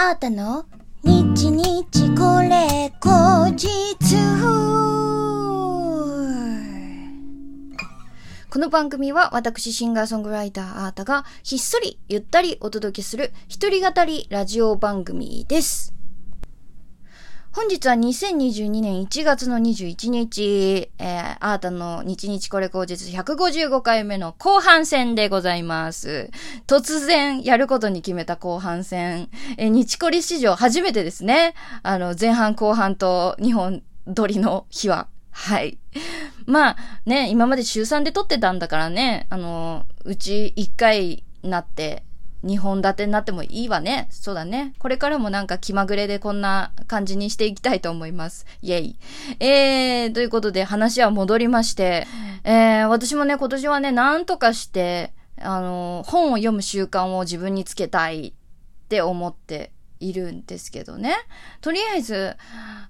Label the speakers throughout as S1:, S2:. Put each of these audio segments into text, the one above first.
S1: あーたの？日日これ後日この番組は私シンガーソングライターあーたがひっそりゆったりお届けする一人語りラジオ番組です。本日は2022年1月の21日、えー、アータの日日これ口実155回目の後半戦でございます。突然やることに決めた後半戦、えー、日こり史上初めてですね。あの、前半後半と2本撮りの日は。はい。まあね、今まで週3で撮ってたんだからね、あの、うち1回なって、2本立てになってもいいわね。そうだね。これからもなんか気まぐれでこんな感じにしていきたいと思います。イェイ。えー、ということで話は戻りまして、えー、私もね、今年はね、なんとかして、あの、本を読む習慣を自分につけたいって思っているんですけどね。とりあえず、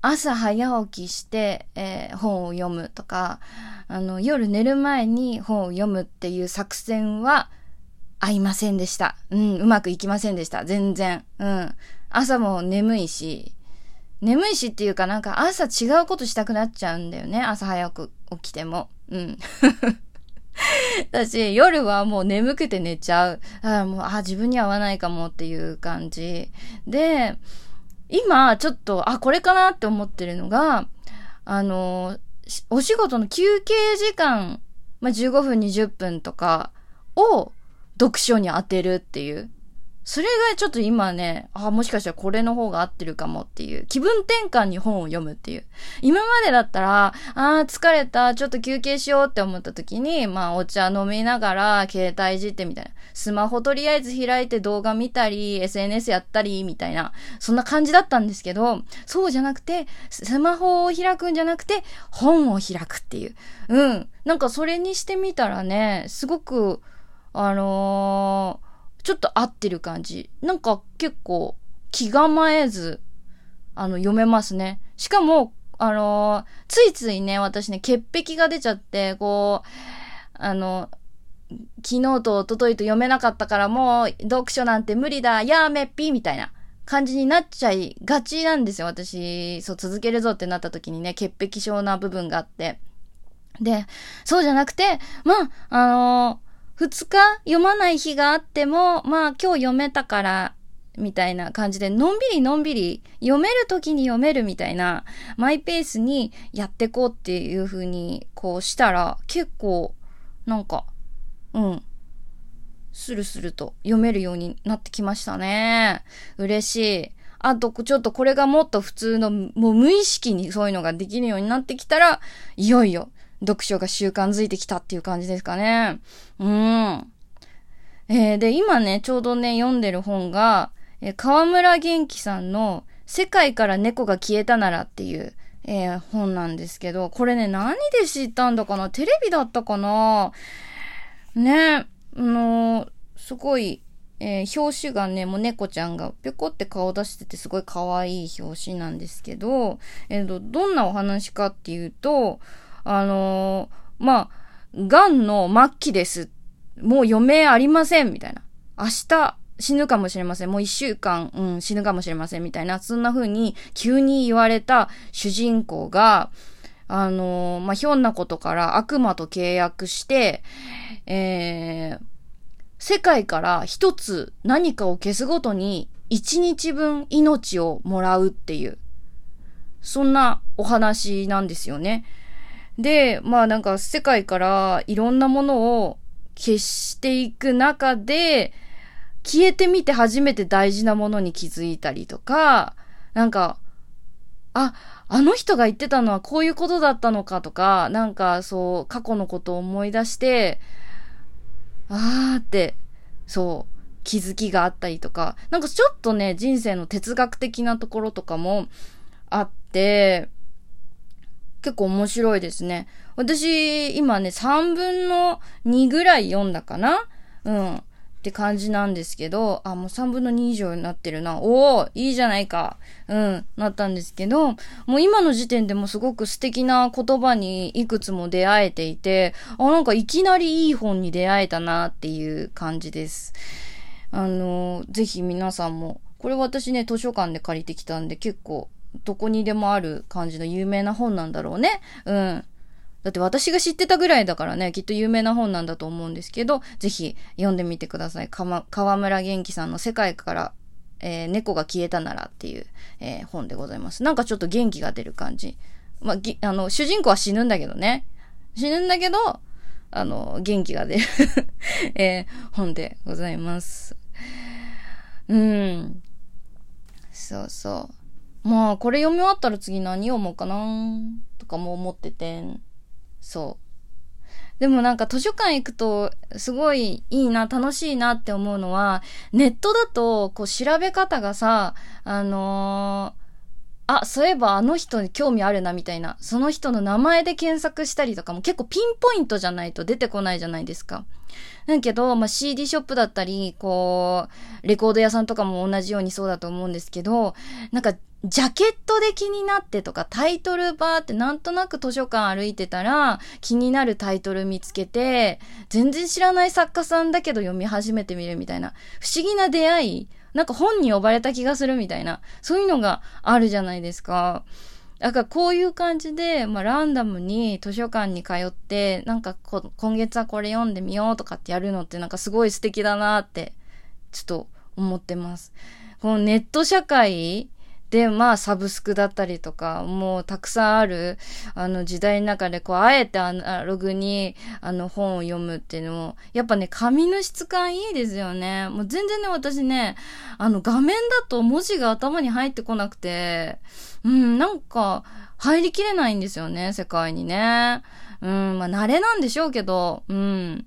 S1: 朝早起きして、えー、本を読むとか、あの、夜寝る前に本を読むっていう作戦は、合いませんでした。うん、うまくいきませんでした。全然。うん。朝も眠いし、眠いしっていうかなんか朝違うことしたくなっちゃうんだよね。朝早く起きても。うん。だし、夜はもう眠くて寝ちゃう。あもう、あ、自分に合わないかもっていう感じ。で、今、ちょっと、あ、これかなって思ってるのが、あの、お仕事の休憩時間、まあ、15分、20分とかを読書に当てるっていう。それがちょっと今ね、あ、もしかしたらこれの方が合ってるかもっていう。気分転換に本を読むっていう。今までだったら、あー疲れた、ちょっと休憩しようって思った時に、まあお茶飲みながら携帯いじってみたいな。スマホとりあえず開いて動画見たり、SNS やったり、みたいな。そんな感じだったんですけど、そうじゃなくて、スマホを開くんじゃなくて、本を開くっていう。うん。なんかそれにしてみたらね、すごく、あのー、ちょっと合ってる感じ。なんか結構気構えず、あの、読めますね。しかも、あのー、ついついね、私ね、潔癖が出ちゃって、こう、あの、昨日と一昨日と読めなかったからもう読書なんて無理だ、やめっぴみたいな感じになっちゃいがちなんですよ。私、そう続けるぞってなった時にね、潔癖症な部分があって。で、そうじゃなくて、まあ、あのー二日読まない日があっても、まあ今日読めたから、みたいな感じで、のんびりのんびり、読める時に読めるみたいな、マイペースにやってこうっていう風に、こうしたら、結構、なんか、うん。スルスルと読めるようになってきましたね。嬉しい。あと、ちょっとこれがもっと普通の、もう無意識にそういうのができるようになってきたら、いよいよ、読書が習慣づいてきたっていう感じですかね。うん。えー、で、今ね、ちょうどね、読んでる本が、えー、河村元気さんの、世界から猫が消えたならっていう、えー、本なんですけど、これね、何で知ったんだかな？テレビだったかな？ね、あの、すごい、えー、表紙がね、もう猫ちゃんがぴょこって顔出しててすごい可愛い表紙なんですけど、えっ、と、どんなお話かっていうと、あのー、まあ、癌の末期です。もう余命ありません、みたいな。明日死ぬかもしれません。もう一週間、うん、死ぬかもしれません、みたいな。そんな風に急に言われた主人公が、あのー、まあ、ひょんなことから悪魔と契約して、えー、世界から一つ何かを消すごとに一日分命をもらうっていう、そんなお話なんですよね。で、まあなんか世界からいろんなものを消していく中で、消えてみて初めて大事なものに気づいたりとか、なんか、あ、あの人が言ってたのはこういうことだったのかとか、なんかそう、過去のことを思い出して、あーって、そう、気づきがあったりとか、なんかちょっとね、人生の哲学的なところとかもあって、結構面白いですね。私、今ね、3分の2ぐらい読んだかな？うん。って感じなんですけど、あ、もう3分の2以上になってるな。おおいいじゃないか。うん、なったんですけど、もう今の時点でもすごく素敵な言葉にいくつも出会えていて、あ、なんかいきなりいい本に出会えたなっていう感じです。あの、ぜひ皆さんも、これ私ね、図書館で借りてきたんで、結構、どこにでもある感じの有名な本なんだろうね。うん。だって私が知ってたぐらいだからね、きっと有名な本なんだと思うんですけど、ぜひ読んでみてください。かま、河村元気さんの世界から、えー、猫が消えたならっていう、えー、本でございます。なんかちょっと元気が出る感じ。まあ、ぎ、あの、主人公は死ぬんだけどね。死ぬんだけど、あの、元気が出る えー、本でございます。うん。そうそう。まあ、これ読み終わったら次何読もうかなとかも思ってて。そう。でもなんか図書館行くとすごいいいな、楽しいなって思うのは、ネットだとこう調べ方がさ、あのーあ、そういえばあの人に興味あるなみたいな、その人の名前で検索したりとかも結構ピンポイントじゃないと出てこないじゃないですか。だけど、まあ、CD ショップだったり、こう、レコード屋さんとかも同じようにそうだと思うんですけど、なんか、ジャケットで気になってとか、タイトルバーってなんとなく図書館歩いてたら、気になるタイトル見つけて、全然知らない作家さんだけど読み始めてみるみたいな、不思議な出会い、なんか本に呼ばれた気がするみたいな、そういうのがあるじゃないですか。だからこういう感じで、まあ、ランダムに図書館に通って、なんか今月はこれ読んでみようとかってやるのってなんかすごい素敵だなって、ちょっと思ってます。このネット社会で、まあ、サブスクだったりとか、もうたくさんある、あの時代の中で、こう、あえてアナログに、あの本を読むっていうのも、やっぱね、紙の質感いいですよね。もう全然ね、私ね、あの画面だと文字が頭に入ってこなくて、うん、なんか、入りきれないんですよね、世界にね。うん、まあ、慣れなんでしょうけど、うん。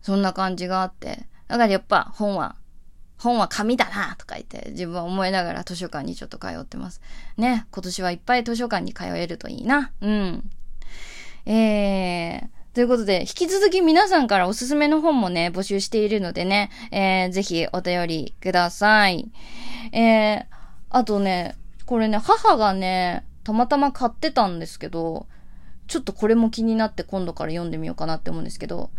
S1: そんな感じがあって。だからやっぱ本は本は紙だなとか言って自分は思いながら図書館にちょっと通ってます。ね、今年はいっぱい図書館に通えるといいな。うん。えー、ということで、引き続き皆さんからおすすめの本もね、募集しているのでね、えー、ぜひお便りください。えー、あとね、これね、母がね、たまたま買ってたんですけど、ちょっとこれも気になって今度から読んでみようかなって思うんですけど、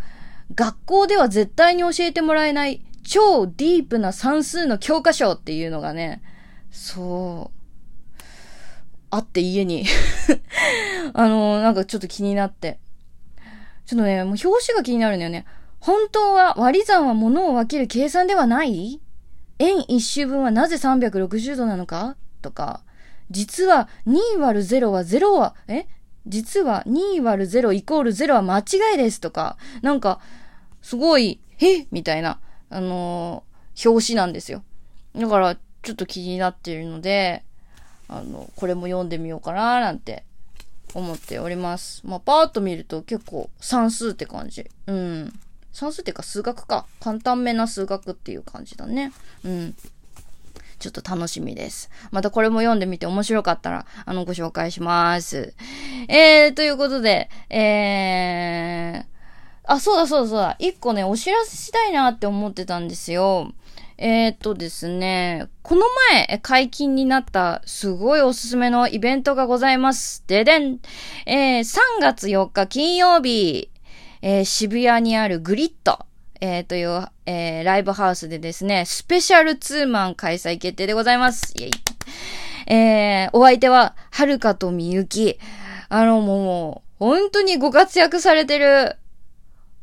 S1: 学校では絶対に教えてもらえない超ディープな算数の教科書っていうのがね、そう、あって家に。あの、なんかちょっと気になって。ちょっとね、もう表紙が気になるんだよね。本当は割り算は物を分ける計算ではない？円一周分はなぜ360度なのか？とか、実は2割る0は0は、え？実は2割る0イコール0は間違いです。とか、なんか、すごい、え？みたいな。あのー、表紙なんですよ。だから、ちょっと気になっているので、あの、これも読んでみようかななんて思っております。まあ、パーッと見ると結構算数って感じ。うん。算数っていうか数学か。簡単めな数学っていう感じだね。うん。ちょっと楽しみです。またこれも読んでみて面白かったら、あの、ご紹介します。えー、ということで、えー、あ、そうだそうだそうだ。一個ね、お知らせしたいなって思ってたんですよ。えー、っとですね、この前解禁になったすごいおすすめのイベントがございます。ででん。えー、3月4日金曜日、えー、渋谷にあるグリッド、えー、という、えー、ライブハウスでですね、スペシャルツーマン開催決定でございます。イイ。えー、お相手は、はるかとみゆき。あの、もう、本当にご活躍されてる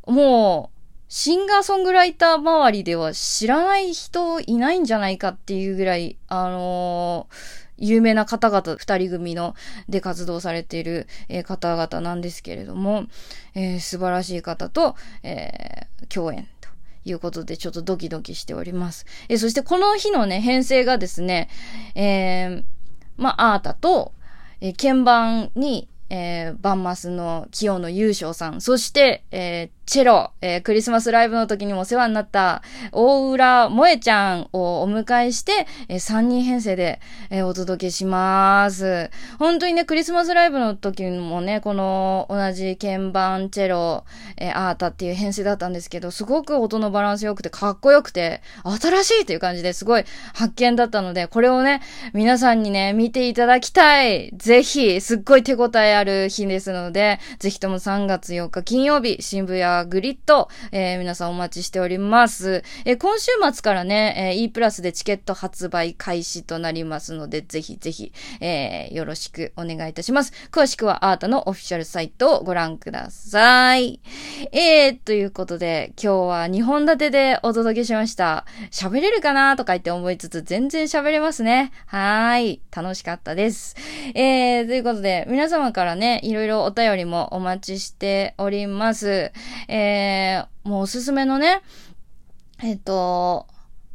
S1: もう、シンガーソングライター周りでは知らない人いないんじゃないかっていうぐらい、あのー、有名な方々、二人組の、で活動されている、えー、方々なんですけれども、えー、素晴らしい方と、え共演ということで、ちょっとドキドキしております。えそしてこの日のね、編成がですね、えまあ、アータと、え鍵盤に、え、バンマスの清野優勝さん、そして、えー、チェロ、えー、クリスマスライブの時にもお世話になった大浦萌ちゃんをお迎えして、えー、3人編成で、えー、お届けします。本当にね、クリスマスライブの時もね、この同じ鍵盤、チェロ、えー、アータっていう編成だったんですけど、すごく音のバランス良くてかっこよくて、新しいという感じですごい発見だったので、これをね、皆さんにね、見ていただきたい。ぜひ、すっごい手応えある日ですので、ぜひとも3月4日金曜日、新聞やターグリッド、えー、皆さんお待ちしております。えー、今週末からね、えー、E プラスでチケット発売開始となりますので、ぜひぜひ、えー、よろしくお願いいたします。詳しくはアートのオフィシャルサイトをご覧ください。えー、ということで、今日は2本立てでお届けしました。喋れるかなとか言って思いつつ、全然喋れますね。はーい。楽しかったです。えー、ということで、皆様からね、いろいろお便りもお待ちしております。えー、もうおすすめのね、えっ、ー、と、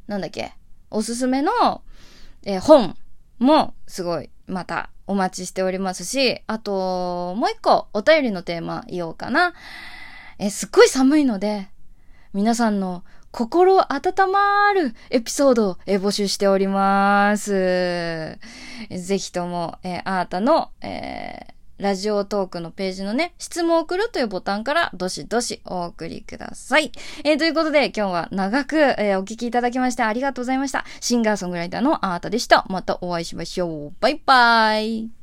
S1: なんだっけ、おすすめの、えー、本もすごいまたお待ちしておりますし、あと、もう一個お便りのテーマ言おうかな。えすっごい寒いので、皆さんの心温まるエピソードを、え募集しております。ぜひとも、えあーたの、えーラジオトークのページのね、質問を送るというボタンからどしどしお送りください。えー、ということで今日は長く、えー、お聞きいただきましてありがとうございました。シンガーソングライターのあーたでした。またお会いしましょう。バイバイ。